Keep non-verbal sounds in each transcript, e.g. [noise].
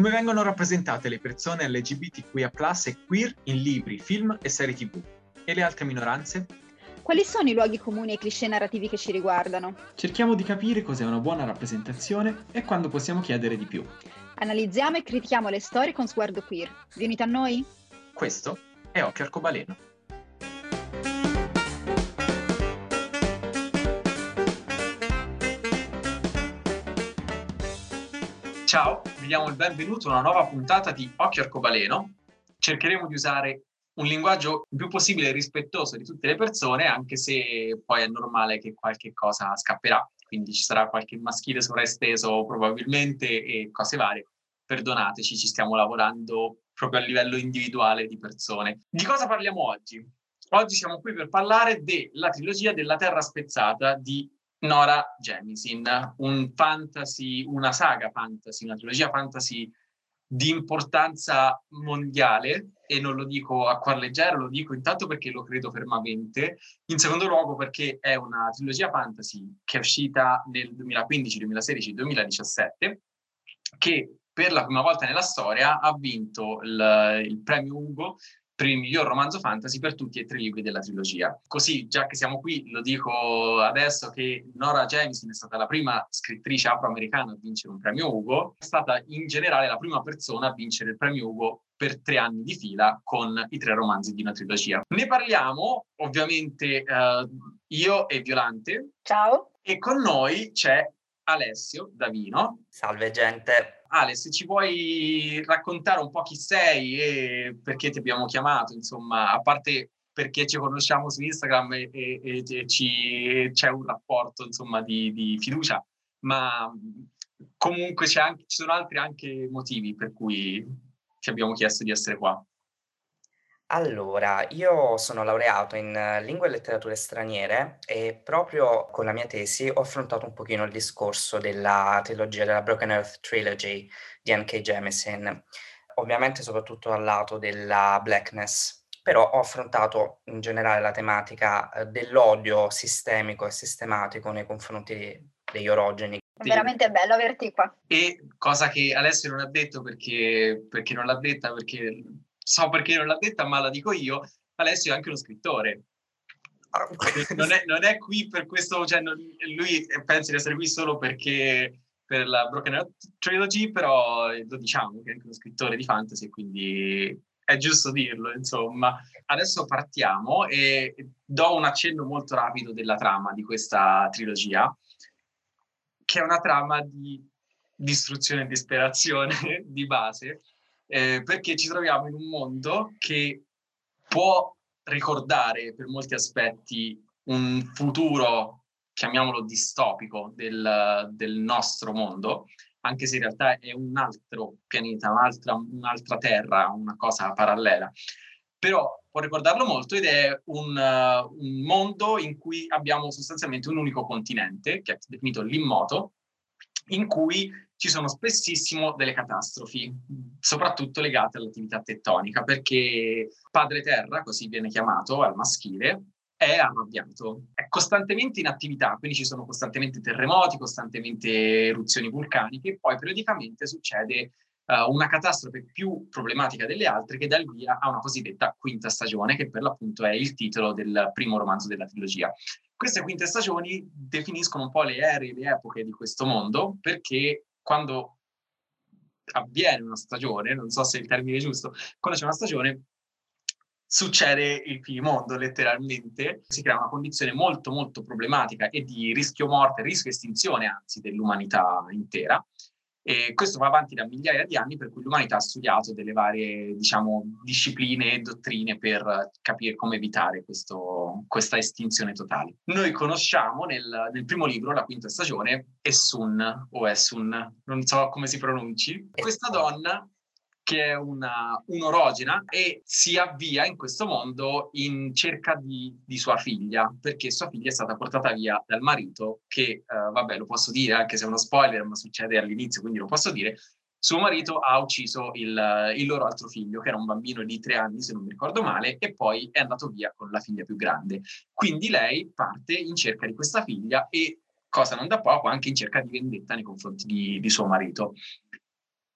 Come vengono rappresentate le persone LGBTQIA+, e queer in libri, film e serie tv? E le altre minoranze? Quali sono i luoghi comuni e i cliché narrativi che ci riguardano? Cerchiamo di capire cos'è una buona rappresentazione e quando possiamo chiedere di più. Analizziamo e critichiamo le storie con sguardo queer. Vi unite a noi? Questo è Occhio Arcobaleno. Ciao, vi diamo il benvenuto a una nuova puntata di Occhio Arcobaleno. Cercheremo di usare un linguaggio il più possibile rispettoso di tutte le persone, anche se poi è normale che qualche cosa scapperà, quindi ci sarà qualche maschile sovraesteso probabilmente e cose varie. Perdonateci, ci stiamo lavorando proprio a livello individuale di persone. Di cosa parliamo oggi? Oggi siamo qui per parlare della trilogia della Terra Spezzata di Nora Jemisin, un fantasy, una saga fantasy, una trilogia fantasy di importanza mondiale e non lo dico a cuor leggero, lo dico intanto perché lo credo fermamente, in secondo luogo perché è una trilogia fantasy che è uscita nel 2015, 2016, 2017, che per la prima volta nella storia ha vinto il, il premio Ugo per il miglior romanzo fantasy per tutti e tre i libri della trilogia. Così, già che siamo qui, lo dico adesso che Nora Jameson è stata la prima scrittrice afroamericana a vincere un premio Ugo, è stata in generale la prima persona a vincere il premio Ugo per tre anni di fila con i tre romanzi di una trilogia. Ne parliamo, ovviamente, eh, io e Violante. Ciao. E con noi c'è Alessio Davino. Salve gente. Ale, se ci vuoi raccontare un po' chi sei e perché ti abbiamo chiamato, insomma, a parte perché ci conosciamo su Instagram e, e, e ci, c'è un rapporto, insomma, di, di fiducia, ma comunque anche, ci sono altri anche motivi per cui ti abbiamo chiesto di essere qua. Allora, io sono laureato in eh, lingue e letterature straniere e proprio con la mia tesi ho affrontato un pochino il discorso della trilogia della Broken Earth Trilogy di N.K. Jemisin, ovviamente soprattutto dal lato della blackness, però ho affrontato in generale la tematica eh, dell'odio sistemico e sistematico nei confronti degli orogeni. È veramente bello averti qua. E cosa che Alessio non ha detto perché, perché non l'ha detta, perché so perché non l'ha detta, ma la dico io, Alessio è anche uno scrittore. Ah, [laughs] non è, non è qui per questo, cioè non, lui pensa di essere qui solo perché per la Broken Earth Trilogy, però lo diciamo che è anche uno scrittore di fantasy, quindi è giusto dirlo, insomma. Adesso partiamo e do un accenno molto rapido della trama di questa trilogia, che è una trama di distruzione e disperazione [laughs] di base, eh, perché ci troviamo in un mondo che può ricordare per molti aspetti un futuro, chiamiamolo distopico, del, del nostro mondo, anche se in realtà è un altro pianeta, un'altra, un'altra terra, una cosa parallela. Però può ricordarlo molto ed è un, uh, un mondo in cui abbiamo sostanzialmente un unico continente, che è definito l'immoto, in cui ci sono spessissimo delle catastrofi, soprattutto legate all'attività tettonica, perché Padre Terra, così viene chiamato al maschile, è arrabbiato, è costantemente in attività, quindi ci sono costantemente terremoti, costantemente eruzioni vulcaniche, e poi periodicamente succede uh, una catastrofe più problematica delle altre che dà il via a una cosiddetta quinta stagione, che per l'appunto è il titolo del primo romanzo della trilogia. Queste quinte stagioni definiscono un po' le ere e le epoche di questo mondo, perché quando avviene una stagione, non so se il termine è giusto, quando c'è una stagione succede il finimondo letteralmente, si crea una condizione molto molto problematica e di rischio morte, rischio estinzione anzi dell'umanità intera e questo va avanti da migliaia di anni, per cui l'umanità ha studiato delle varie, diciamo, discipline e dottrine per capire come evitare questo, questa estinzione totale. Noi conosciamo nel, nel, primo libro, la quinta stagione, Essun o Essun, non so come si pronunci. Questa donna che è una, un'orogena e si avvia in questo mondo in cerca di, di, sua figlia, perché sua figlia è stata portata via dal marito che, eh, vabbè, lo posso dire anche se è uno spoiler, ma succede all'inizio, quindi lo posso dire, suo marito ha ucciso il, il, loro altro figlio, che era un bambino di tre anni, se non mi ricordo male, e poi è andato via con la figlia più grande. Quindi lei parte in cerca di questa figlia e, cosa non da poco, anche in cerca di vendetta nei confronti di, di suo marito.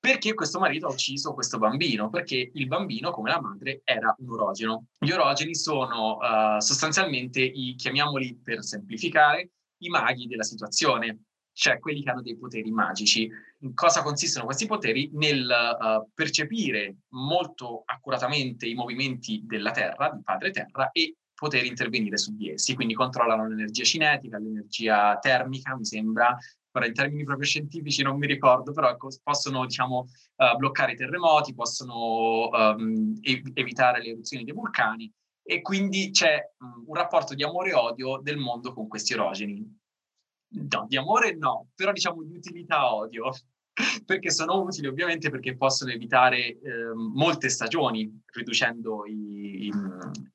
Perché questo marito ha ucciso questo bambino? Perché il bambino, come la madre, era un orogeno. Gli orogeni sono uh, sostanzialmente i, chiamiamoli per semplificare, i maghi della situazione, cioè quelli che hanno dei poteri magici. In cosa consistono questi poteri? Nel uh, percepire molto accuratamente i movimenti della Terra, di padre Terra, e poter intervenire su di essi. Quindi controllano l'energia cinetica, l'energia termica, mi sembra, ora in termini proprio scientifici non mi ricordo, però ecco, possono diciamo, uh, bloccare i terremoti, possono um, ev- evitare le eruzioni dei vulcani e quindi c'è um, un rapporto di amore e odio del mondo con questi orogeni. No, di amore no, però diciamo di utilità-odio, [laughs] perché sono utili ovviamente perché possono evitare eh, molte stagioni, riducendo i, i,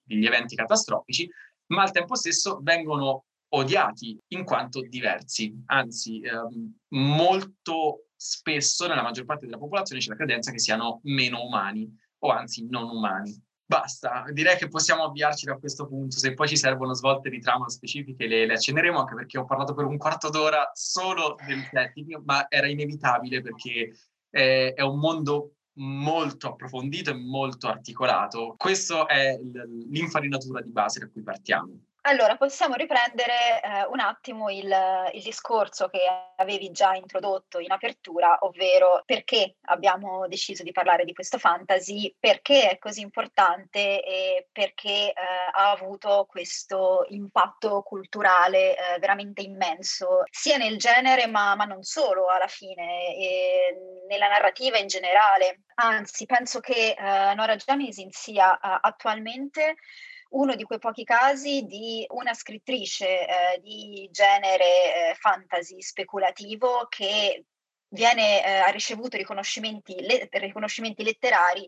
gli eventi catastrofici, ma al tempo stesso vengono odiati in quanto diversi, anzi ehm, molto spesso nella maggior parte della popolazione c'è la credenza che siano meno umani o anzi non umani. Basta, direi che possiamo avviarci da questo punto, se poi ci servono svolte di trama specifiche le, le accenneremo, anche perché ho parlato per un quarto d'ora solo del setting, ma era inevitabile perché è, è un mondo molto approfondito e molto articolato. Questa è l'infarinatura di base da cui partiamo. Allora, possiamo riprendere eh, un attimo il, il, discorso che avevi già introdotto in apertura, ovvero perché abbiamo deciso di parlare di questo fantasy, perché è così importante e perché eh, ha avuto questo impatto culturale eh, veramente immenso, sia nel genere ma, ma non solo alla fine, nella narrativa in generale. Anzi, penso che eh, Nora Jemisin sia eh, attualmente uno di quei pochi casi di una scrittrice eh, di genere eh, fantasy speculativo che viene, eh, ha ricevuto riconoscimenti, le, riconoscimenti letterari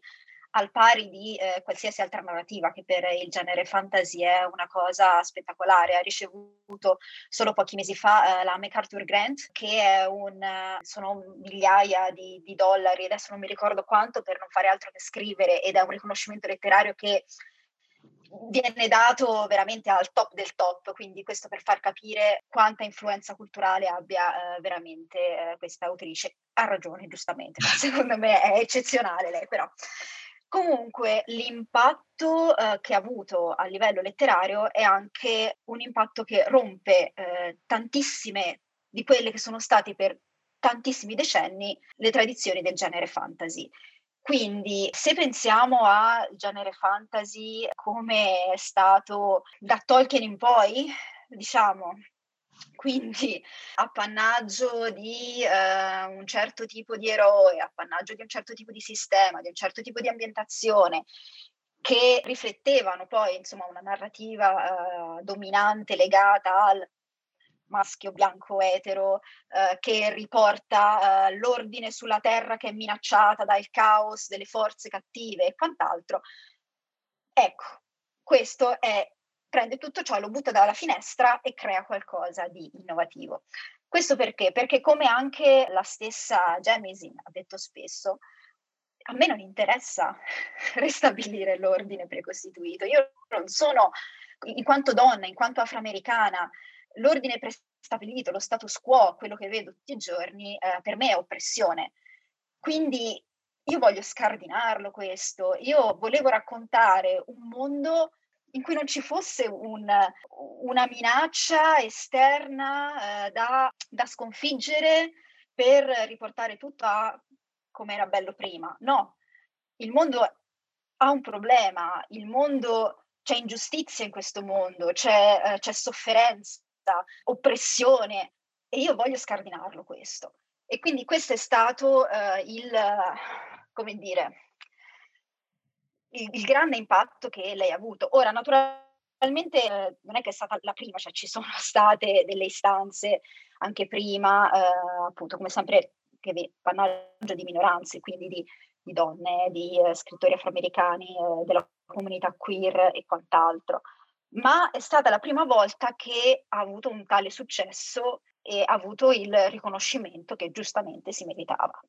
al pari di eh, qualsiasi altra narrativa che per il genere fantasy è una cosa spettacolare. Ha ricevuto solo pochi mesi fa eh, la MacArthur Grant, che un, sono migliaia di, di, dollari, adesso non mi ricordo quanto, per non fare altro che scrivere, ed è un riconoscimento letterario che viene dato veramente al top del top, quindi questo per far capire quanta influenza culturale abbia eh, veramente eh, questa autrice. Ha ragione, giustamente, [laughs] secondo me è eccezionale lei, però. Comunque l'impatto eh, che ha avuto a livello letterario è anche un impatto che rompe eh, tantissime di quelle che sono state per tantissimi decenni le tradizioni del genere fantasy. Quindi se pensiamo al genere fantasy come è stato da Tolkien in poi, diciamo, quindi appannaggio di eh, un certo tipo di eroe, appannaggio di un certo tipo di sistema, di un certo tipo di ambientazione, che riflettevano poi insomma una narrativa eh, dominante legata al maschio bianco etero eh, che riporta eh, l'ordine sulla terra che è minacciata dal caos delle forze cattive e quant'altro. Ecco, questo è, prende tutto ciò, lo butta dalla finestra e crea qualcosa di innovativo. Questo perché? Perché come anche la stessa Jemisin ha detto spesso, a me non interessa [laughs] ristabilire l'ordine precostituito. Io non sono, in quanto donna, in quanto afroamericana, l'ordine prestabilito, lo status quo, quello che vedo tutti i giorni, eh, per me è oppressione. Quindi io voglio scardinarlo questo, io volevo raccontare un mondo in cui non ci fosse un, una minaccia esterna eh, da, da, sconfiggere per riportare tutto a come era bello prima. No, il mondo ha un problema, il mondo c'è ingiustizia in questo mondo, c'è, eh, c'è sofferenza, oppressione e io voglio scardinarlo questo. E quindi questo è stato uh, il, come dire, il, il, grande impatto che lei ha avuto. Ora, naturalmente eh, non è che è stata la prima, cioè ci sono [laughs] state delle istanze anche prima, eh, appunto, come sempre, che pannaggio di minoranze, quindi di, di donne, di eh, scrittori afroamericani, eh, della comunità queer e quant'altro ma è stata la prima volta che ha avuto un tale successo e ha avuto il riconoscimento che giustamente si meritava.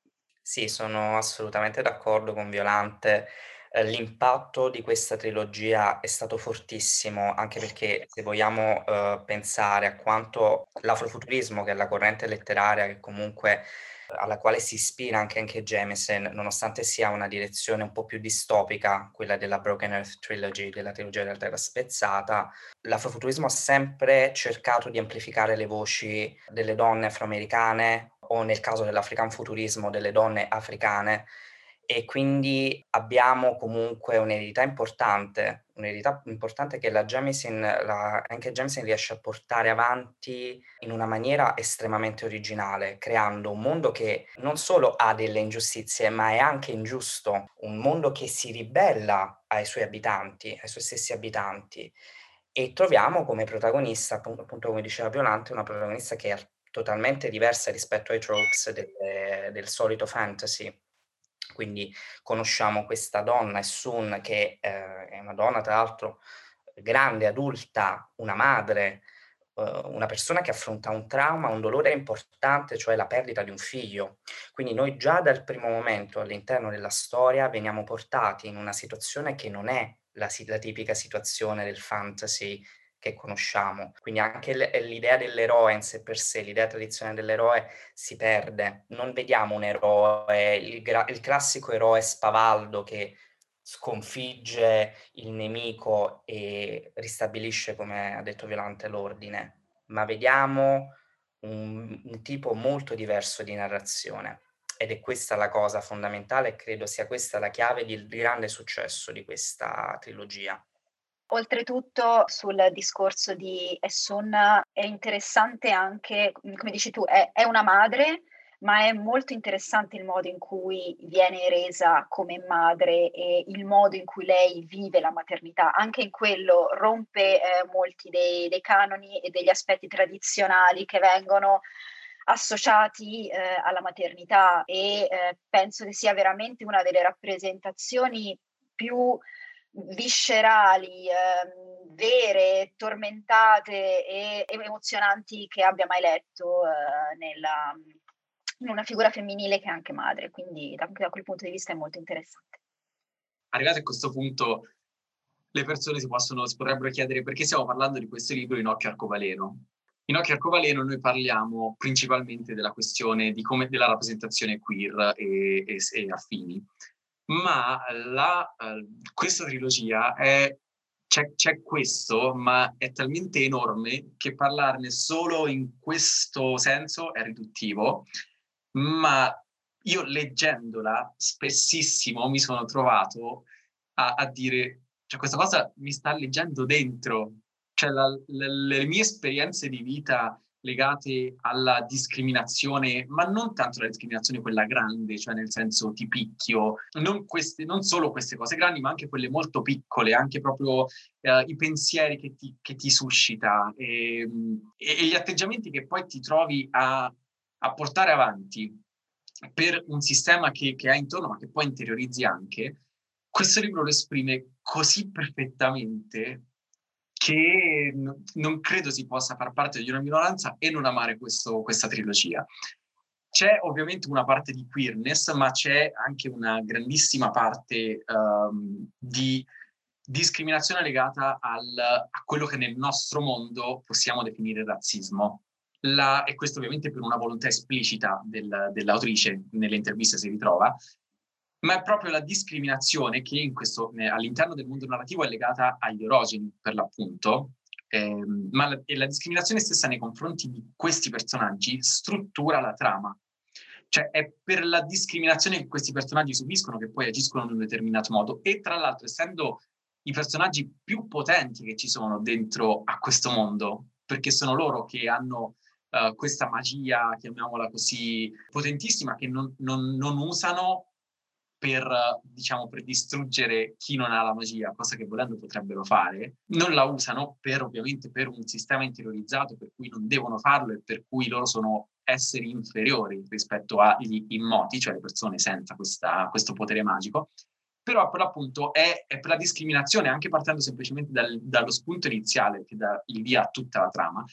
Sì, sono assolutamente d'accordo con Violante. Ehm, l'impatto di questa trilogia è stato fortissimo, anche perché se vogliamo, uhm, pensare a quanto l'afrofuturismo, che è la corrente letteraria che comunque alla quale si ispira anche N.K. Jemisin, nonostante sia una direzione un po' più distopica, quella della Broken Earth Trilogy, della trilogia della Terra spezzata, l'afrofuturismo ha sempre cercato di amplificare le voci delle donne afroamericane o nel caso dell'African futurismo delle donne africane e quindi abbiamo comunque un'eredità importante, un'eredità importante che la Jemisin, la, anche Jemisin riesce a portare avanti in una maniera estremamente originale, creando un mondo che non solo ha delle ingiustizie, ma è anche ingiusto, un mondo che si ribella ai suoi abitanti, ai suoi stessi abitanti. E troviamo come protagonista, appunto, appunto come diceva Violante, una protagonista che è totalmente diversa rispetto ai tropes del, del solito fantasy quindi conosciamo questa donna, Essun, che eh, è una donna tra l'altro grande, adulta, una madre, eh, una persona che affronta un trauma, un dolore importante, cioè la perdita di un figlio. Quindi noi già dal primo momento all'interno della storia veniamo portati in una situazione che non è la, la tipica situazione del fantasy che conosciamo. Quindi anche l'idea dell'eroe in sé per sé, l'idea tradizionale dell'eroe si perde. Non vediamo un eroe, il, gra- il classico eroe spavaldo che sconfigge il nemico e ristabilisce, come ha detto Violante, l'ordine, ma vediamo un, un tipo molto diverso di narrazione. Ed è questa la cosa fondamentale e credo sia questa la chiave di grande successo di questa trilogia. Oltretutto sul discorso di Essun è interessante anche, come dici tu, è, è, una madre, ma è molto interessante il modo in cui viene resa come madre e il modo in cui lei vive la maternità. Anche in quello rompe eh, molti dei, dei, canoni e degli aspetti tradizionali che vengono associati eh, alla maternità e eh, penso che sia veramente una delle rappresentazioni più viscerali, eh, vere, tormentate e, emozionanti che abbia mai letto eh, nella, in una figura femminile che è anche madre, quindi da, da quel punto di vista è molto interessante. Arrivati a questo punto, le persone si, possono, si potrebbero chiedere perché stiamo parlando di questo libro in occhio arcobaleno. In occhio arcobaleno noi parliamo principalmente della questione come, della rappresentazione queer e, e, e affini ma la, uh, questa trilogia è, c'è, c'è, questo, ma è talmente enorme che parlarne solo in questo senso è riduttivo, ma io leggendola spessissimo mi sono trovato a, a dire, cioè questa cosa mi sta leggendo dentro, cioè la, la, le mie esperienze di vita legate alla discriminazione, ma non tanto la discriminazione quella grande, cioè nel senso ti picchio, non, queste, non solo queste cose grandi, ma anche quelle molto piccole, anche proprio eh, i pensieri che ti, che ti suscita e, e, e, gli atteggiamenti che poi ti trovi a, a portare avanti per un sistema che, che hai intorno, ma che poi interiorizzi anche. Questo libro lo esprime così perfettamente che non credo si possa far parte di una minoranza e non amare questo, questa trilogia. C'è ovviamente una parte di queerness, ma c'è anche una grandissima parte um, di discriminazione legata al, a quello che nel nostro mondo possiamo definire razzismo. La, e questo ovviamente per una volontà esplicita del, dell'autrice, nelle interviste si ritrova, ma è proprio la discriminazione che questo, eh, all'interno del mondo narrativo è legata agli orogeni, per l'appunto, eh, ma la, la, discriminazione stessa nei confronti di questi personaggi struttura la trama. Cioè è per la discriminazione che questi personaggi subiscono che poi agiscono in un determinato modo. E tra l'altro, essendo i personaggi più potenti che ci sono dentro a questo mondo, perché sono loro che hanno uh, questa magia, chiamiamola così, potentissima, che non, non, non usano per, diciamo, per distruggere chi non ha la magia, cosa che volendo potrebbero fare, non la usano per ovviamente per un sistema interiorizzato per cui non devono farlo e per cui loro sono esseri inferiori rispetto agli immoti, cioè le persone senza questa, questo potere magico. Però per l'appunto è, è, per la discriminazione, anche partendo semplicemente dal, dallo spunto iniziale che dà il via a tutta la trama,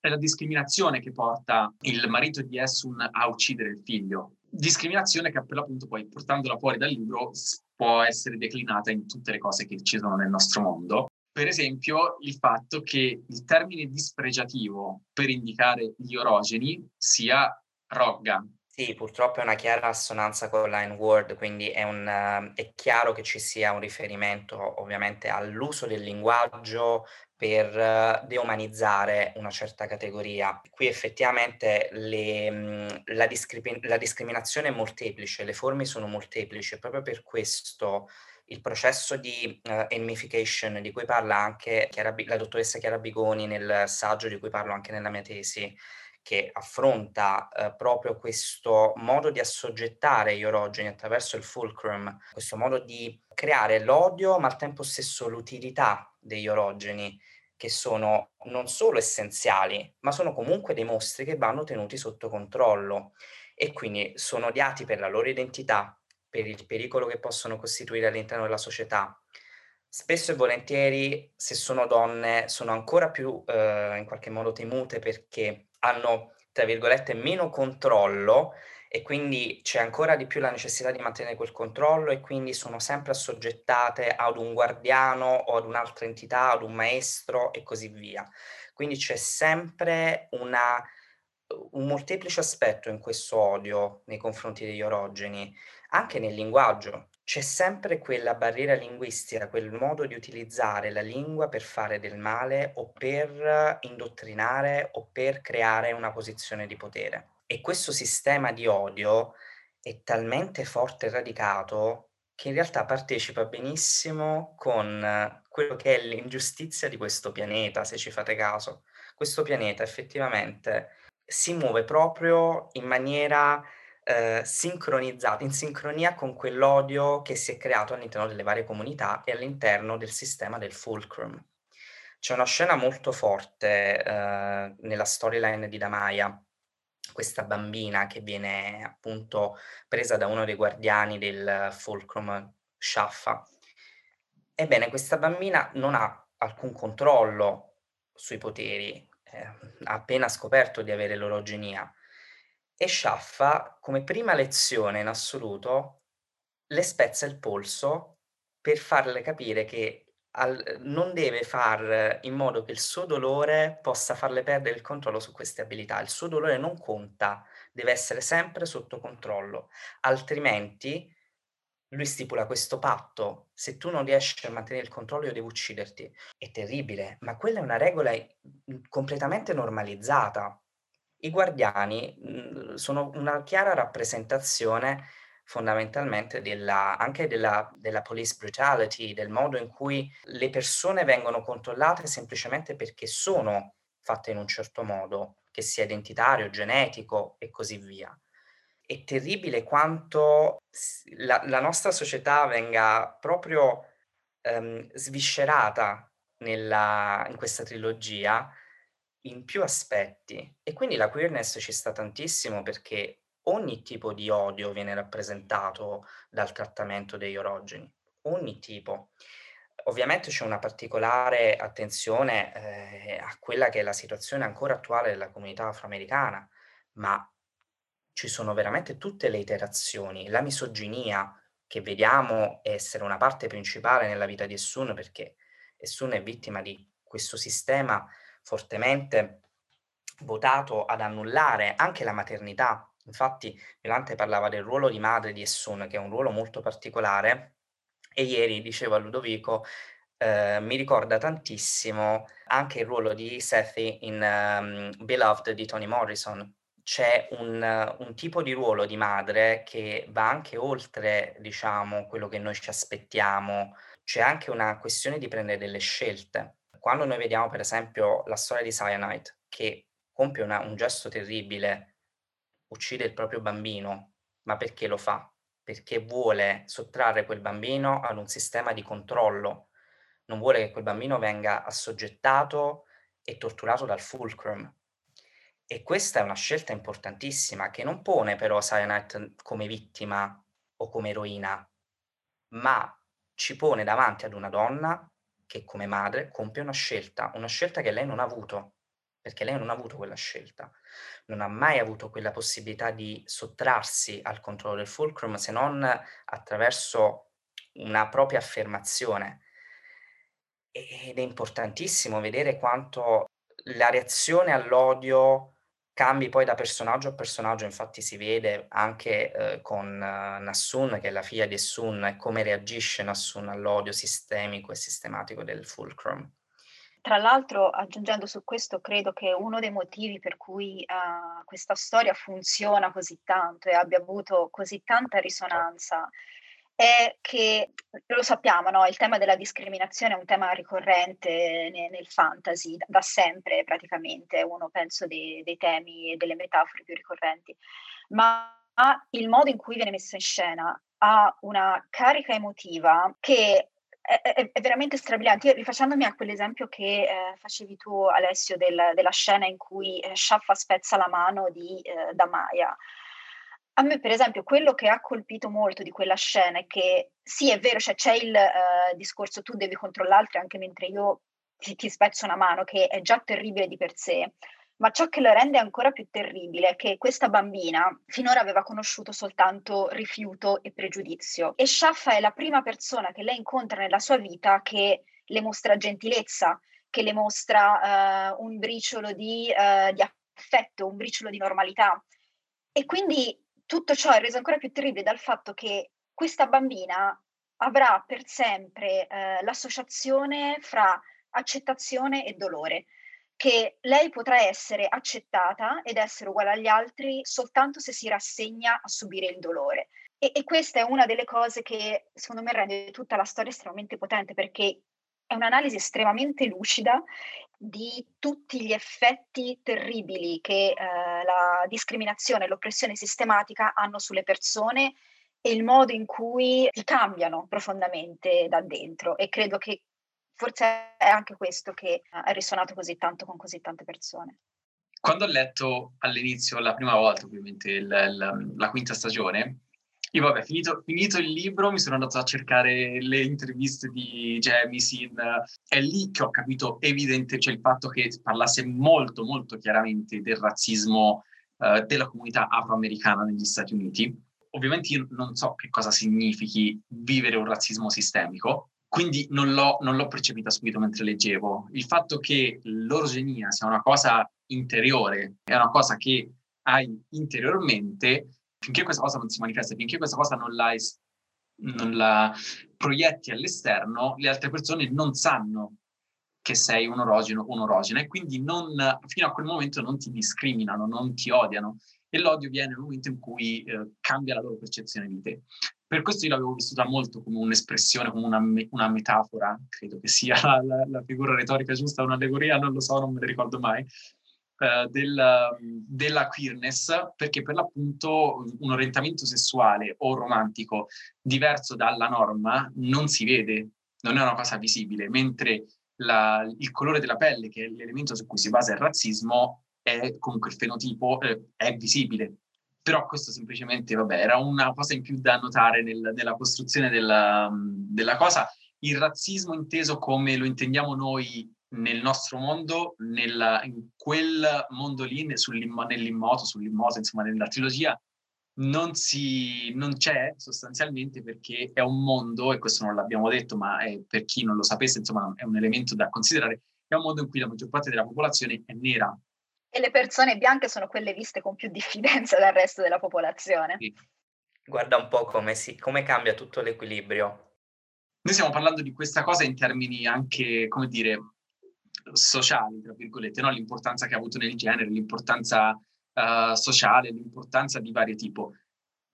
è la discriminazione che porta il marito di Essun a uccidere il figlio discriminazione che per l'appunto poi portandola fuori dal libro può essere declinata in tutte le cose che ci sono nel nostro mondo. Per esempio, il fatto che il termine dispregiativo per indicare gli orogeni sia rogga. Sì, purtroppo è una chiara assonanza con line word, quindi è, un, uh, è chiaro che ci sia un riferimento ovviamente all'uso del linguaggio per uh, deumanizzare una certa categoria. Qui effettivamente le, mh, la, discri- la discriminazione è molteplice, le forme sono molteplici, proprio per questo il processo di uh, enmification di cui parla anche Chiara, la dottoressa Chiara Bigoni nel saggio di cui parlo anche nella mia tesi, che affronta uh, proprio questo modo di assoggettare gli orogeni attraverso il fulcrum, questo modo di creare l'odio ma al tempo stesso l'utilità degli orogeni che sono non solo essenziali, ma sono comunque dei mostri che vanno tenuti sotto controllo e quindi sono odiati per la loro identità, per il pericolo che possono costituire all'interno della società. Spesso e volentieri, se sono donne, sono ancora più eh, in qualche modo temute perché hanno, tra virgolette, meno controllo e quindi c'è ancora di più la necessità di mantenere quel controllo e quindi sono sempre assoggettate ad un guardiano o ad un'altra entità, ad un maestro e così via. Quindi c'è sempre una, un molteplice aspetto in questo odio nei confronti degli orogeni anche nel linguaggio. C'è sempre quella barriera linguistica, quel modo di utilizzare la lingua per fare del male o per indottrinare o per creare una posizione di potere. E questo sistema di odio è talmente forte e radicato che in realtà partecipa benissimo con quello che è l'ingiustizia di questo pianeta, se ci fate caso. Questo pianeta effettivamente si muove proprio in maniera eh, sincronizzata, in sincronia con quell'odio che si è creato all'interno delle varie comunità e all'interno del sistema del fulcrum. C'è una scena molto forte eh, nella storyline di Damaya, questa bambina che viene appunto presa da uno dei guardiani del fulcrum, Shaffa. Ebbene, questa bambina non ha alcun controllo sui poteri, eh, ha appena scoperto di avere l'orogenia, e Sciaffa, come prima lezione in assoluto, le spezza il polso per farle capire che al, non deve far in modo che il suo dolore possa farle perdere il controllo su queste abilità. Il suo dolore non conta, deve essere sempre sotto controllo, altrimenti lui stipula questo patto, se tu non riesci a mantenere il controllo io devo ucciderti. È terribile, ma quella è una regola completamente normalizzata. I guardiani mh, sono una chiara rappresentazione fondamentalmente della, anche della, della police brutality, del modo in cui le persone vengono controllate semplicemente perché sono fatte in un certo modo, che sia identitario, genetico e così via. È terribile quanto la, la nostra società venga proprio um, sviscerata nella, in questa trilogia in più aspetti e quindi la queerness ci sta tantissimo perché ogni tipo di odio viene rappresentato dal trattamento degli orogeni, ogni tipo. Ovviamente c'è una particolare attenzione eh, a quella che è la situazione ancora attuale della comunità afroamericana, ma ci sono veramente tutte le iterazioni, la misoginia che vediamo essere una parte principale nella vita di Essun perché Essun è vittima di questo sistema fortemente votato ad annullare anche la maternità. Infatti Violante parlava del ruolo di madre di Essun, che è un ruolo molto particolare, e ieri dicevo a Ludovico, eh, mi ricorda tantissimo anche il ruolo di Sethi in um, Beloved di Toni Morrison. C'è un, un, tipo di ruolo di madre che va anche oltre, diciamo, quello che noi ci aspettiamo. C'è anche una questione di prendere delle scelte quando noi vediamo per esempio la storia di Cyanide che compie una, un gesto terribile, uccide il proprio bambino, ma perché lo fa? Perché vuole sottrarre quel bambino ad un sistema di controllo, non vuole che quel bambino venga assoggettato e torturato dal fulcrum. E questa è una scelta importantissima che non pone però Cyanide come vittima o come eroina, ma ci pone davanti ad una donna che come madre compie una scelta, una scelta che lei non ha avuto. perché lei non ha avuto quella scelta, non ha mai avuto quella possibilità di sottrarsi al controllo del fulcrum se non attraverso una propria affermazione. Ed è importantissimo vedere quanto la reazione all'odio cambi poi da personaggio a personaggio, infatti si vede anche eh, con uh, Nassun, che è la figlia di Sun, e come reagisce Nassun all'odio sistemico e sistematico del fulcrum. Tra l'altro, aggiungendo su questo, credo che uno dei motivi per cui uh, questa storia funziona così tanto e abbia avuto così tanta risonanza è che lo sappiamo, no? il tema della discriminazione è un tema ricorrente nel, nel fantasy da, sempre praticamente, uno penso dei, dei temi e delle metafore più ricorrenti, ma il modo in cui viene messa in scena ha una carica emotiva che è, è, è veramente strabiliante. Io rifacendomi a quell'esempio che eh, facevi tu Alessio del, della scena in cui eh, Sciaffa spezza la mano di eh, Damaya, a me, per esempio, quello che ha colpito molto di quella scena è che sì, è vero, cioè, c'è il uh, discorso tu devi controllarti anche mentre io ti, ti spezzo una mano, che è già terribile di per sé, ma ciò che lo rende ancora più terribile è che questa bambina finora aveva conosciuto soltanto rifiuto e pregiudizio e Shaffa è la prima persona che lei incontra nella sua vita che le mostra gentilezza, che le mostra uh, un briciolo di, uh, di affetto, un briciolo di normalità. E quindi tutto ciò è reso ancora più terribile dal fatto che questa bambina avrà per sempre eh, l'associazione fra accettazione e dolore, che lei potrà essere accettata ed essere uguale agli altri soltanto se si rassegna a subire il dolore. E, e questa è una delle cose che secondo me rende tutta la storia estremamente potente perché è un'analisi estremamente lucida di tutti gli effetti terribili che eh, la discriminazione e l'oppressione sistematica hanno sulle persone e il modo in cui si cambiano profondamente da dentro e credo che forse è anche questo che ha risuonato così tanto con così tante persone. Quando ho letto all'inizio, la prima volta ovviamente, la, la, la quinta stagione, io vabbè, finito, finito, il libro mi sono andato a cercare le interviste di Jamie Sin, è lì che ho capito evidente, cioè il fatto che parlasse molto molto chiaramente del razzismo eh, della comunità afroamericana negli Stati Uniti. Ovviamente io non so che cosa significhi vivere un razzismo sistemico, quindi non l'ho, non l'ho percepita subito mentre leggevo. Il fatto che l'orogenia sia una cosa interiore, è una cosa che hai interiormente, finché questa cosa non si manifesta, finché questa cosa non la, es- non la proietti all'esterno, le altre persone non sanno che sei un orogeno o un'orogena e quindi non, fino a quel momento non ti discriminano, non ti odiano e l'odio viene nel momento in cui eh, cambia la loro percezione di te. Per questo io l'avevo vissuta molto come un'espressione, come una, me- una metafora, credo che sia [laughs] la, la, la, figura retorica giusta, un'allegoria, non lo so, non me ne ricordo mai, eh, del, della queerness, perché per l'appunto un orientamento sessuale o romantico diverso dalla norma non si vede, non è una cosa visibile, mentre la, il colore della pelle, che è l'elemento su cui si basa il razzismo, è comunque il fenotipo, eh, è visibile. Però questo semplicemente, vabbè, era una cosa in più da notare nel, nella costruzione della, della cosa. Il razzismo inteso come lo intendiamo noi nel nostro mondo, nella, in quel mondo lì, nell'immoto, sull'immoto, insomma, nella trilogia, non, si, non c'è sostanzialmente perché è un mondo, e questo non l'abbiamo detto, ma per chi non lo sapesse, insomma, è un elemento da considerare, è un mondo in cui la maggior parte della popolazione è nera. E le persone bianche sono quelle viste con più diffidenza dal resto della popolazione. Sì. Guarda un po' come, si, come cambia tutto l'equilibrio. Noi stiamo parlando di questa cosa in termini anche, come dire, sociali, tra virgolette, no? l'importanza che ha avuto nel genere, l'importanza uh, sociale, l'importanza di vario tipo,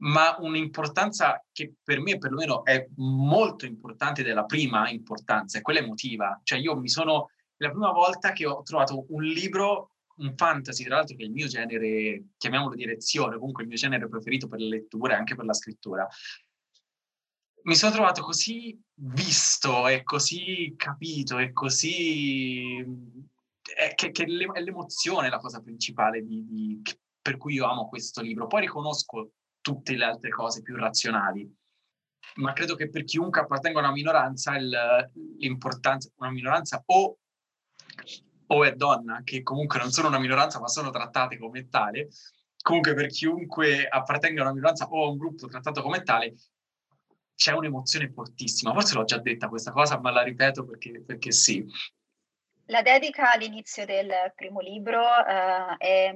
ma un'importanza che per me perlomeno è molto importante della prima importanza, è quella emotiva. Cioè io mi sono, la prima volta che ho trovato un libro, un fantasy, tra l'altro che è il mio genere, chiamiamolo direzione, comunque il mio genere preferito per le letture e anche per la scrittura, mi sono trovato così visto e così capito e così... È che, che è l'emozione la cosa principale di, di, per cui io amo questo libro. Poi riconosco tutte le altre cose più razionali, ma credo che per chiunque appartenga a una minoranza, il, l'importanza, una minoranza o o è donna, che comunque non sono una minoranza ma sono trattate come tale, comunque per chiunque appartenga a una minoranza o a un gruppo trattato come tale, c'è un'emozione fortissima. Forse l'ho già detta questa cosa, ma la ripeto perché, perché sì. La dedica all'inizio del primo libro uh, è,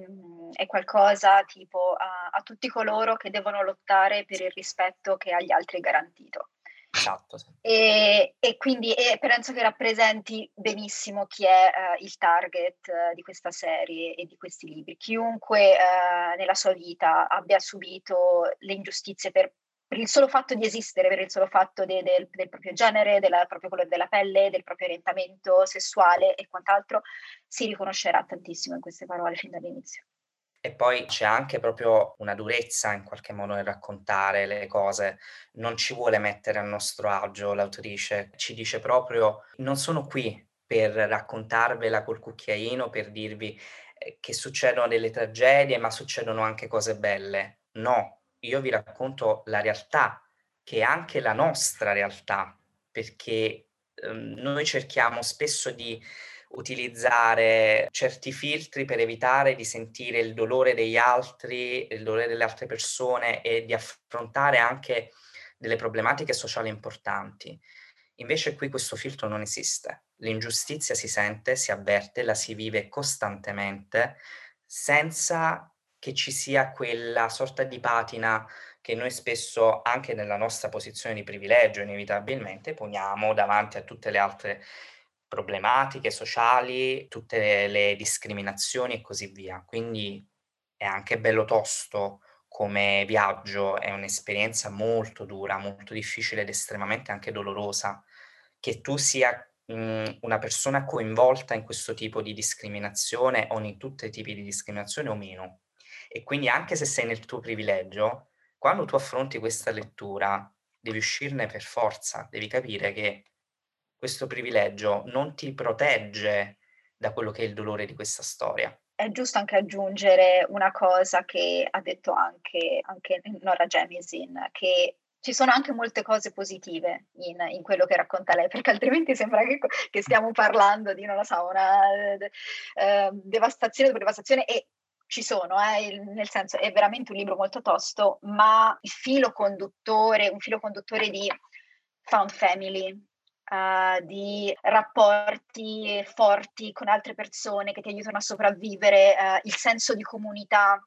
è, qualcosa tipo a, a, tutti coloro che devono lottare per il rispetto che agli altri è garantito. Esatto. E, e quindi e penso che rappresenti benissimo chi è uh, il target uh, di questa serie e di questi libri. Chiunque nella sua vita abbia subito le ingiustizie per per il solo fatto di esistere, per il solo fatto de, de, del proprio genere, del proprio colore della pelle, del proprio orientamento sessuale e quant'altro, si riconoscerà tantissimo in queste parole fin dall'inizio. E poi c'è anche proprio una durezza in qualche modo nel raccontare le cose, non ci vuole mettere a nostro agio l'autrice, ci dice proprio non sono qui per raccontarvela col cucchiaino, per dirvi eh, che succedono delle tragedie, ma succedono anche cose belle. No, io vi racconto la realtà, che è anche la nostra realtà, perché ehm, noi cerchiamo spesso di utilizzare certi filtri per evitare di sentire il dolore degli altri, il dolore delle altre persone e di affrontare anche delle problematiche sociali importanti. Invece qui questo filtro non esiste. L'ingiustizia si sente, si avverte, la si vive costantemente senza che ci sia quella sorta di patina che noi spesso, anche nella nostra posizione di privilegio, inevitabilmente poniamo davanti a tutte le altre problematiche sociali, tutte le discriminazioni e così via. Quindi è anche bello tosto come viaggio, è un'esperienza molto dura, molto difficile ed estremamente anche dolorosa. Che tu sia mh, mhmm, una persona coinvolta in questo tipo di discriminazione o in tutti i tipi di discriminazione o meno. E quindi anche se sei nel tuo privilegio, quando tu affronti questa lettura, devi uscirne per forza, devi capire che questo privilegio non ti protegge da quello che è il dolore di questa storia. È giusto anche aggiungere una cosa che ha detto anche, anche Nora Jemisin, che ci sono anche molte cose positive in, in, quello che racconta lei, perché altrimenti sembra che, che stiamo parlando di, non lo so, una eh, devastazione dopo devastazione e ci sono, eh, nel senso è veramente un libro molto tosto, ma il filo conduttore, un filo conduttore di found family, uh, di rapporti forti con altre persone che ti aiutano a sopravvivere, uh, il senso di comunità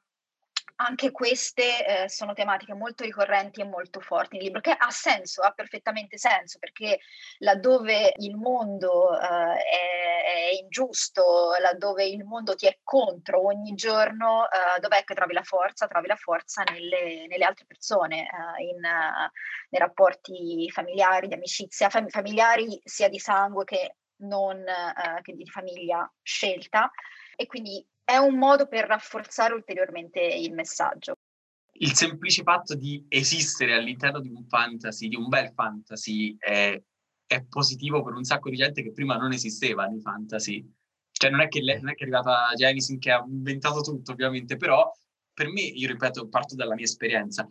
anche queste eh, sono tematiche molto ricorrenti e molto forti nel libro, che ha senso, ha perfettamente senso, perché laddove il mondo eh, è, è, ingiusto, laddove il mondo ti è contro ogni giorno, eh, dov'è che trovi la forza? Trovi la forza nelle, nelle altre persone, eh, in, nei rapporti familiari, di amicizia, fam- familiari sia di sangue che non eh, che di famiglia scelta. E quindi è un modo per rafforzare ulteriormente il messaggio. Il semplice fatto di esistere all'interno di un fantasy, di un bel fantasy, è, è positivo per un sacco di gente che prima non esisteva nei fantasy. Cioè non è che, non è, che è arrivata Janisin che ha inventato tutto, ovviamente, però per me, io ripeto, parto dalla mia esperienza.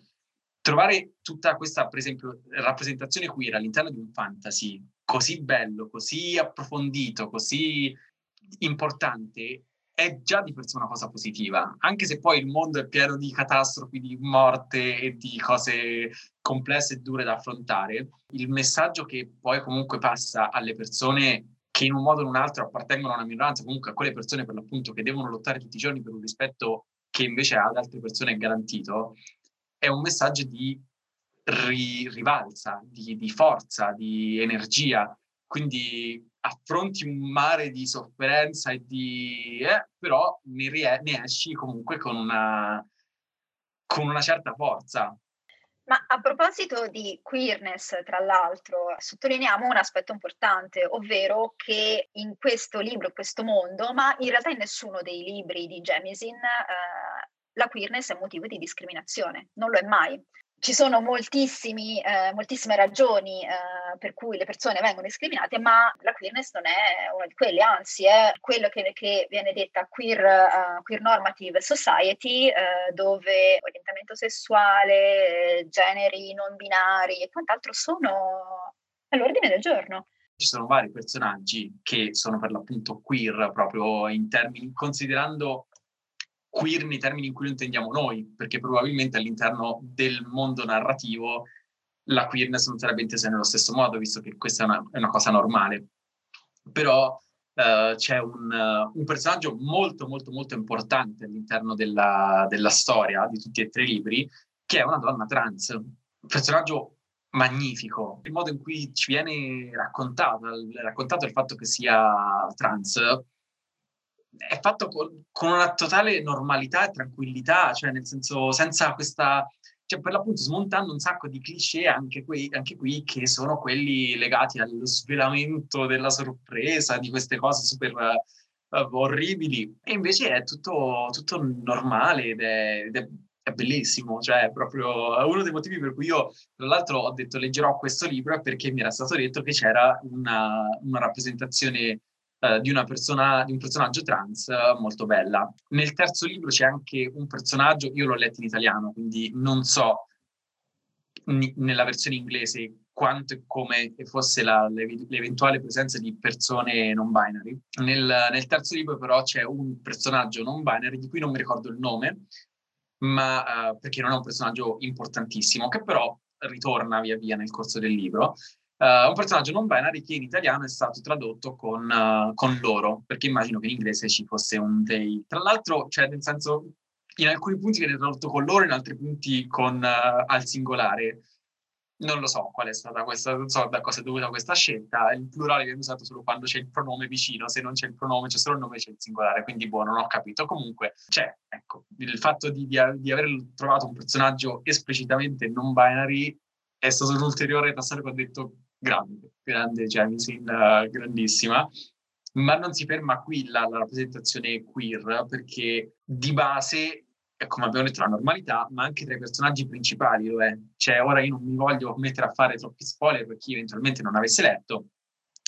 Trovare tutta questa, per esempio, rappresentazione queer all'interno di un fantasy così bello, così approfondito, così importante, è già di per sé una cosa positiva, anche se poi il mondo è pieno di catastrofi, di morte e di cose complesse e dure da affrontare, il messaggio che poi comunque passa alle persone che in un modo o in un altro appartengono a una minoranza, comunque a quelle persone per l'appunto che devono lottare tutti i giorni per un rispetto che invece ad altre persone è garantito, è un messaggio di ri- rivalsa, di, di forza, di energia. Quindi affronti un mare di sofferenza e di... Eh, però ne, rie- ne esci comunque con una, con una certa forza. Ma a proposito di queerness, tra l'altro, sottolineiamo un aspetto importante, ovvero che in questo libro, in questo mondo, ma in realtà in nessuno dei libri di Jemisin, eh, la queerness è motivo di discriminazione, non lo è mai ci sono moltissime ragioni eh, per cui le persone vengono discriminate, ma la queerness non è una di quelle, anzi è quello che, che viene detta queer, uh, queer normative society, uh, dove orientamento sessuale, generi non binari e quant'altro sono all'ordine del giorno. ci sono vari personaggi che sono per l'appunto queer, proprio in termini, considerando queer nei termini in cui lo intendiamo noi, perché probabilmente all'interno del mondo narrativo la queerness non sarebbe intesa nello stesso modo, visto che questa è una, è una cosa normale. Però uh, c'è un, uh, un, personaggio molto, molto, molto importante all'interno della, della storia di tutti e tre i libri, che è una donna trans. Un personaggio magnifico. Il modo in cui ci viene raccontato, raccontato il fatto che sia trans è fatto con, con, una totale normalità e tranquillità, cioè nel senso senza questa, cioè per l'appunto smontando un sacco di cliché anche qui, anche qui che sono quelli legati allo svelamento della sorpresa, di queste cose super uh, orribili, e invece è tutto, tutto normale ed è, ed è è bellissimo, cioè è proprio uno dei motivi per cui io, tra l'altro, ho detto leggerò questo libro perché mi era stato detto che c'era una, una rappresentazione uh, di persona, di un personaggio trans uh, molto bella. Nel terzo libro c'è anche un personaggio, io l'ho letto in italiano, quindi non so n- nella versione inglese quanto e come fosse la, l'eventuale presenza di persone non binary. Nel, nel terzo libro però c'è un personaggio non binary di cui non mi ricordo il nome, ma uh, perché non è un personaggio importantissimo, che però ritorna via via nel corso del libro. Uh, un personaggio non binary che in italiano è stato tradotto con, uh, con, loro, perché immagino che in inglese ci fosse un they. Tra l'altro, cioè, nel senso, in alcuni punti viene tradotto con loro, in altri punti con, al singolare. Non lo so qual è stata questa, non so da cosa è dovuta questa scelta. Il plurale viene usato solo quando c'è il pronome vicino, se non c'è il pronome c'è solo il nome, c'è il singolare, quindi boh, non ho capito. Comunque c'è, ecco, il fatto di, di, di aver trovato un personaggio esplicitamente non binary è stato un ulteriore tasto che ho detto grande, grande Jemisin, uh, grandissima. Ma non si ferma qui la, la rappresentazione queer, perché di base come abbiamo detto la normalità, ma anche tra i personaggi principali lo è. Cioè, ora io non mi voglio mettere a fare troppi spoiler per chi eventualmente non avesse letto,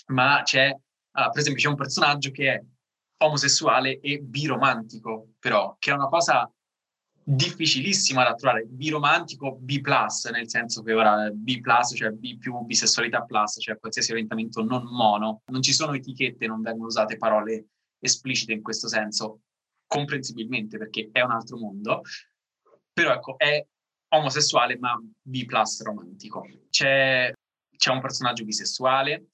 ma c'è, uh, per esempio, c'è un personaggio che è omosessuale e biromantico, però, che è una cosa difficilissima da trovare. Biromantico B+, nel senso che ora B+, cioè B più bisessualità plus, cioè qualsiasi orientamento non mono. Non ci sono etichette, non vengono usate parole esplicite in questo senso comprensibilmente perché è un altro mondo, però ecco, è omosessuale ma B romantico. C'è, c'è un personaggio bisessuale,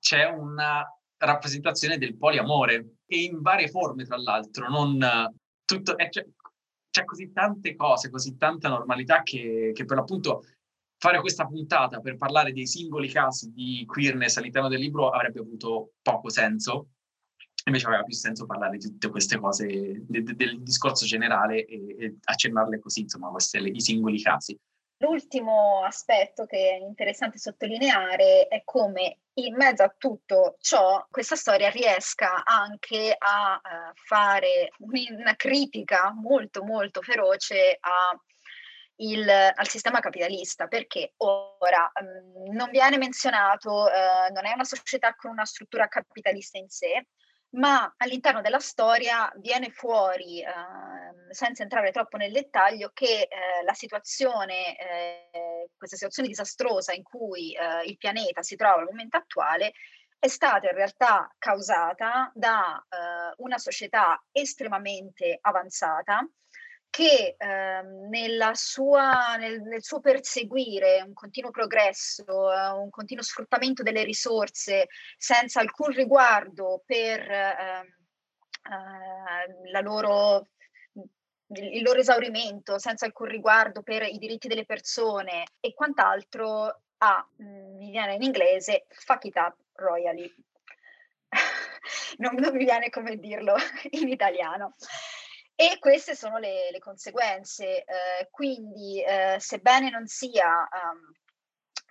c'è una rappresentazione del poliamore e in varie forme tra l'altro, non tutto, c'è, c'è, così tante cose, così tanta normalità che, che per l'appunto fare questa puntata per parlare dei singoli casi di queerness all'interno del libro avrebbe avuto poco senso Invece aveva più senso parlare di tutte queste cose, de, de, del discorso generale e, e, accennarle così, insomma, questi i singoli casi. L'ultimo aspetto che è interessante sottolineare è come in mezzo a tutto ciò questa storia riesca anche a uh, fare una critica molto molto feroce a il, al sistema capitalista, perché ora um, non viene menzionato, uh, non è una società con una struttura capitalista in sé, ma all'interno della storia viene fuori, eh, senza entrare troppo nel dettaglio, che eh, la situazione, eh, questa situazione disastrosa in cui eh, il pianeta si trova al momento attuale, è stata in realtà causata da eh, una società estremamente avanzata, che ehm, sua, nel, nel, suo perseguire un continuo progresso, eh, un continuo sfruttamento delle risorse senza alcun riguardo per ehm, eh, loro il loro esaurimento senza alcun riguardo per i diritti delle persone e quant'altro ah, mi viene in inglese fuck it up royally. [laughs] Non, non mi viene come dirlo in italiano e queste sono le, le conseguenze. Eh, quindi, eh, sebbene non sia um,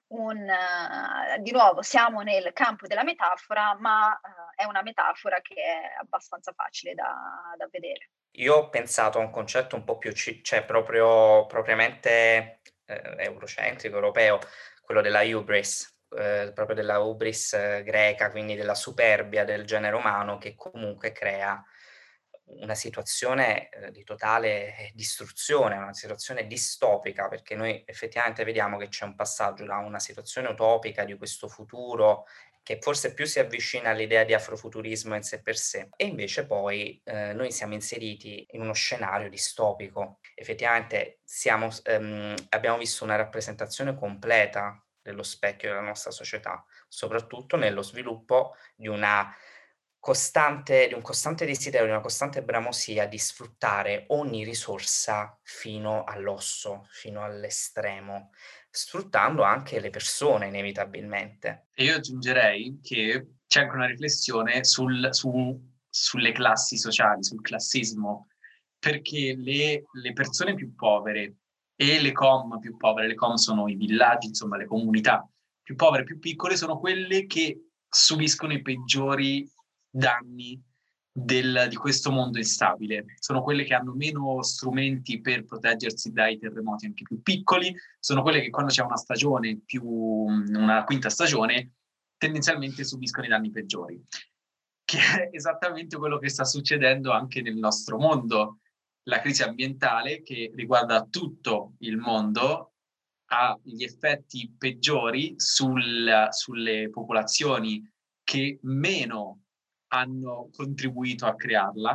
un, uh, di nuovo, siamo nel campo della metafora, ma uh, è una metafora che è abbastanza facile da, da, vedere. Io ho pensato a un concetto un po' più, c- cioè proprio propriamente eh, eurocentrico, europeo, quello della hubris, eh, proprio della hubris eh, greca, quindi della superbia del genere umano che comunque crea una situazione eh, di totale distruzione, una situazione distopica, perché noi effettivamente vediamo che c'è un passaggio da una situazione utopica di questo futuro che forse più si avvicina all'idea di afrofuturismo in sé per sé. E invece poi eh, noi siamo inseriti in uno scenario distopico. Effettivamente siamo, ehm, abbiamo visto una rappresentazione completa dello specchio della nostra società, soprattutto nello sviluppo di una costante, di un costante desiderio, di una costante bramosia di sfruttare ogni risorsa fino all'osso, fino all'estremo sfruttando anche le persone inevitabilmente. E io aggiungerei che c'è anche una riflessione sul, su, sulle classi sociali, sul classismo, perché le, le, persone più povere e le com più povere, le com sono i villaggi, insomma le comunità più povere, più piccole, sono quelle che subiscono i peggiori danni del, di questo mondo instabile. Sono quelle che hanno meno strumenti per proteggersi dai terremoti anche più piccoli, sono quelle che quando c'è una stagione più, una quinta stagione, tendenzialmente subiscono i danni peggiori, che è esattamente quello che sta succedendo anche nel nostro mondo. La crisi ambientale che riguarda tutto il mondo ha gli effetti peggiori sul, sulle popolazioni che meno hanno contribuito a crearla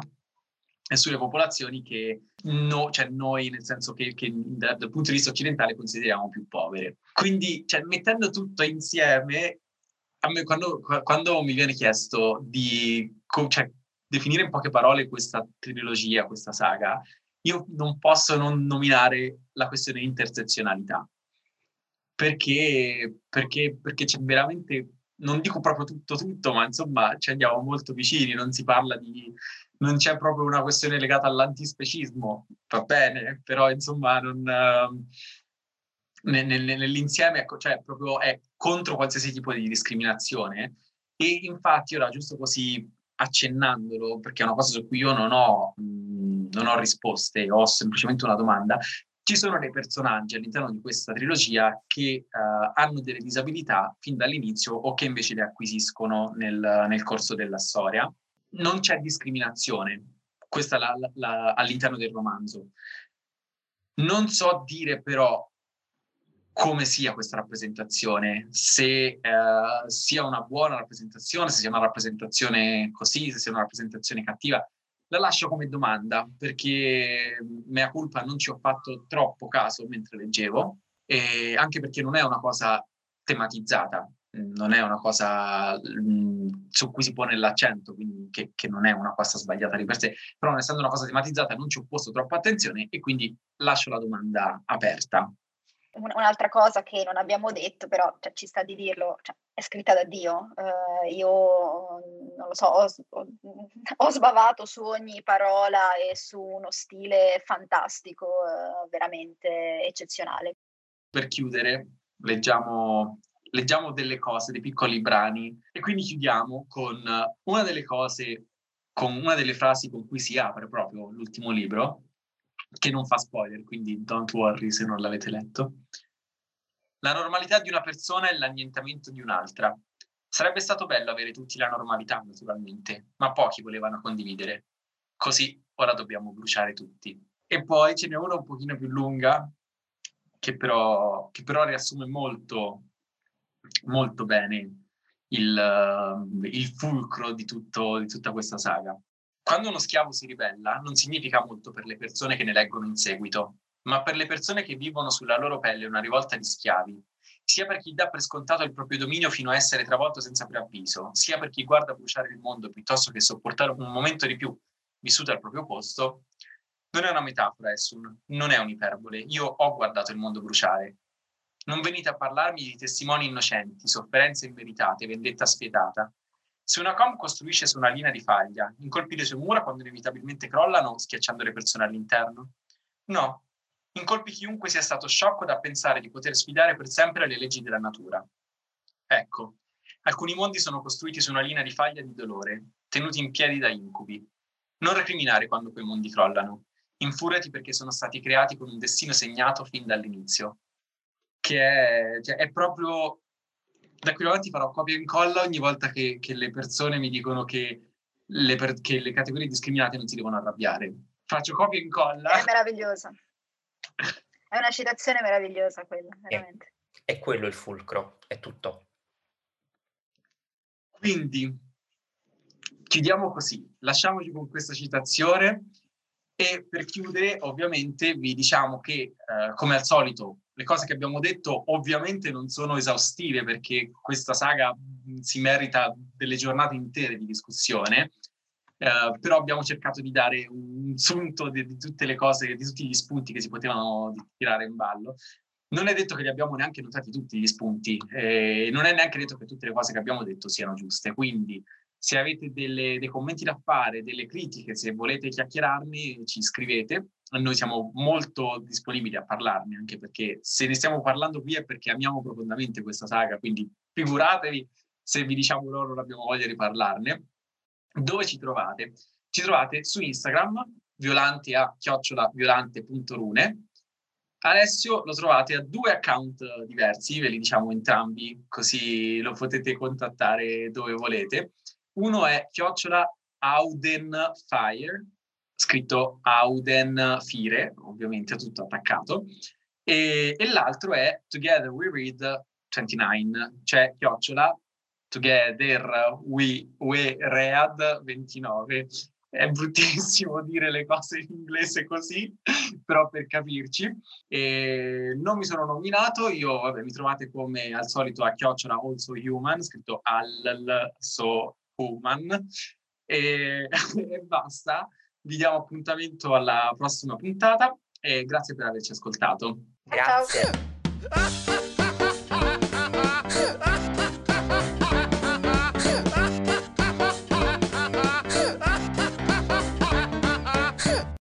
e sulle popolazioni che no, cioè noi, nel senso che, che dal, dal, punto di vista occidentale consideriamo più povere. Quindi, cioè, mettendo tutto insieme, me quando, quando mi viene chiesto di cioè, definire in poche parole questa trilogia, questa saga, io non posso non nominare la questione intersezionalità. Perché, perché, perché c'è veramente non dico proprio tutto tutto, ma insomma ci andiamo molto vicini, non si parla di... non c'è proprio una questione legata all'antispecismo, va bene, però insomma non... Uh, nell'insieme, ecco, cioè proprio è contro qualsiasi tipo di discriminazione. E infatti ora giusto così accennandolo, perché è una cosa su cui io non ho, mh, non ho risposte, ho semplicemente una domanda, ci sono dei personaggi all'interno di questa trilogia che uh, hanno delle disabilità fin dall'inizio o che invece le acquisiscono nel, nel corso della storia. Non c'è discriminazione, questa la, la, la, all'interno del romanzo. Non so dire però come sia questa rappresentazione, se uh, sia una buona rappresentazione, se sia una rappresentazione così, se sia una rappresentazione cattiva la lascio come domanda perché mea culpa non ci ho fatto troppo caso mentre leggevo, e anche perché non è una cosa tematizzata, non è una cosa mh, su cui si pone l'accento, quindi che, che, non è una cosa sbagliata di per sé, però non essendo una cosa tematizzata non ci ho posto troppa attenzione e quindi lascio la domanda aperta un'altra cosa che non abbiamo detto, però cioè, ci sta di dirlo, cioè, è scritta da Dio. Uh, io non lo so, ho, [laughs] ho, sbavato su ogni parola e su uno stile fantastico, uh, veramente eccezionale. Per chiudere, leggiamo, leggiamo delle cose, dei piccoli brani, e quindi chiudiamo con una delle cose, con una delle frasi con cui si apre proprio l'ultimo libro, che non fa spoiler, quindi don't worry se non l'avete letto. La normalità di una persona è l'annientamento di un'altra. Sarebbe stato bello avere tutti la normalità, naturalmente, ma pochi volevano condividere. Così ora dobbiamo bruciare tutti. E poi ce n'è una un pochino più lunga, che però, che però riassume molto, molto bene il, il fulcro di, tutto, di tutta questa saga. Quando uno schiavo si ribella, non significa molto per le persone che ne leggono in seguito, ma per le persone che vivono sulla loro pelle una rivolta di schiavi, sia per chi dà per scontato il proprio dominio fino a essere travolto senza preavviso, sia per chi guarda bruciare il mondo piuttosto che sopportare un momento di più vissuto al proprio posto, non è una metafora, Essun, non è un'iperbole. Io ho guardato il mondo bruciare. Non venite a parlarmi di testimoni innocenti, sofferenze immeritate, vendetta spietata. Se una com costruisce su una linea di faglia, incolpi le sue mura quando inevitabilmente crollano, schiacciando le persone all'interno? No, incolpi chiunque sia stato sciocco da pensare di poter sfidare per sempre le leggi della natura. Ecco, alcuni mondi sono costruiti su una linea di faglia di dolore, tenuti in piedi da incubi. Non recriminare quando quei mondi crollano. Infuriati perché sono stati creati con un destino segnato fin dall'inizio. Che è, cioè, è proprio da qui avanti farò copia e incolla ogni volta che, che le persone mi dicono che le, per, che le, categorie discriminate non si devono arrabbiare. Faccio copia e incolla. È meravigliosa. È una citazione meravigliosa quella, veramente. È, è quello il fulcro, è tutto. Quindi, chiudiamo così, lasciamoci con questa citazione e per chiudere ovviamente vi diciamo che eh, come al solito le cose che abbiamo detto ovviamente non sono esaustive perché questa saga si merita delle giornate intere di discussione, eh, però abbiamo cercato di dare un sunto di, di, tutte le cose, di tutti gli spunti che si potevano tirare in ballo. Non è detto che li abbiamo neanche notati tutti gli spunti, eh, non è neanche detto che tutte le cose che abbiamo detto siano giuste, quindi se avete delle, dei commenti da fare, delle critiche, se volete chiacchierarne, ci scrivete. Noi siamo molto disponibili a parlarne, anche perché se ne stiamo parlando qui è perché amiamo profondamente questa saga, quindi figuratevi se vi diciamo loro non abbiamo voglia di parlarne. Dove ci trovate? Ci trovate su Instagram, violante a chiocciolaviolante.rune. Alessio lo trovate a due account diversi, ve li diciamo entrambi, così lo potete contattare dove volete. Uno è chiocciola Auden Fire, scritto Auden Fire, ovviamente tutto attaccato, e, e l'altro è Together We Read 29, cioè chiocciola Together We, we Read 29. È bruttissimo [laughs] dire le cose in inglese così, però per capirci. E non mi sono nominato, io vabbè, mi trovate come al solito a chiocciola also human, scritto al so Human e, [laughs] e basta. Vi diamo appuntamento alla prossima puntata e grazie per averci ascoltato. Grazie. [laughs]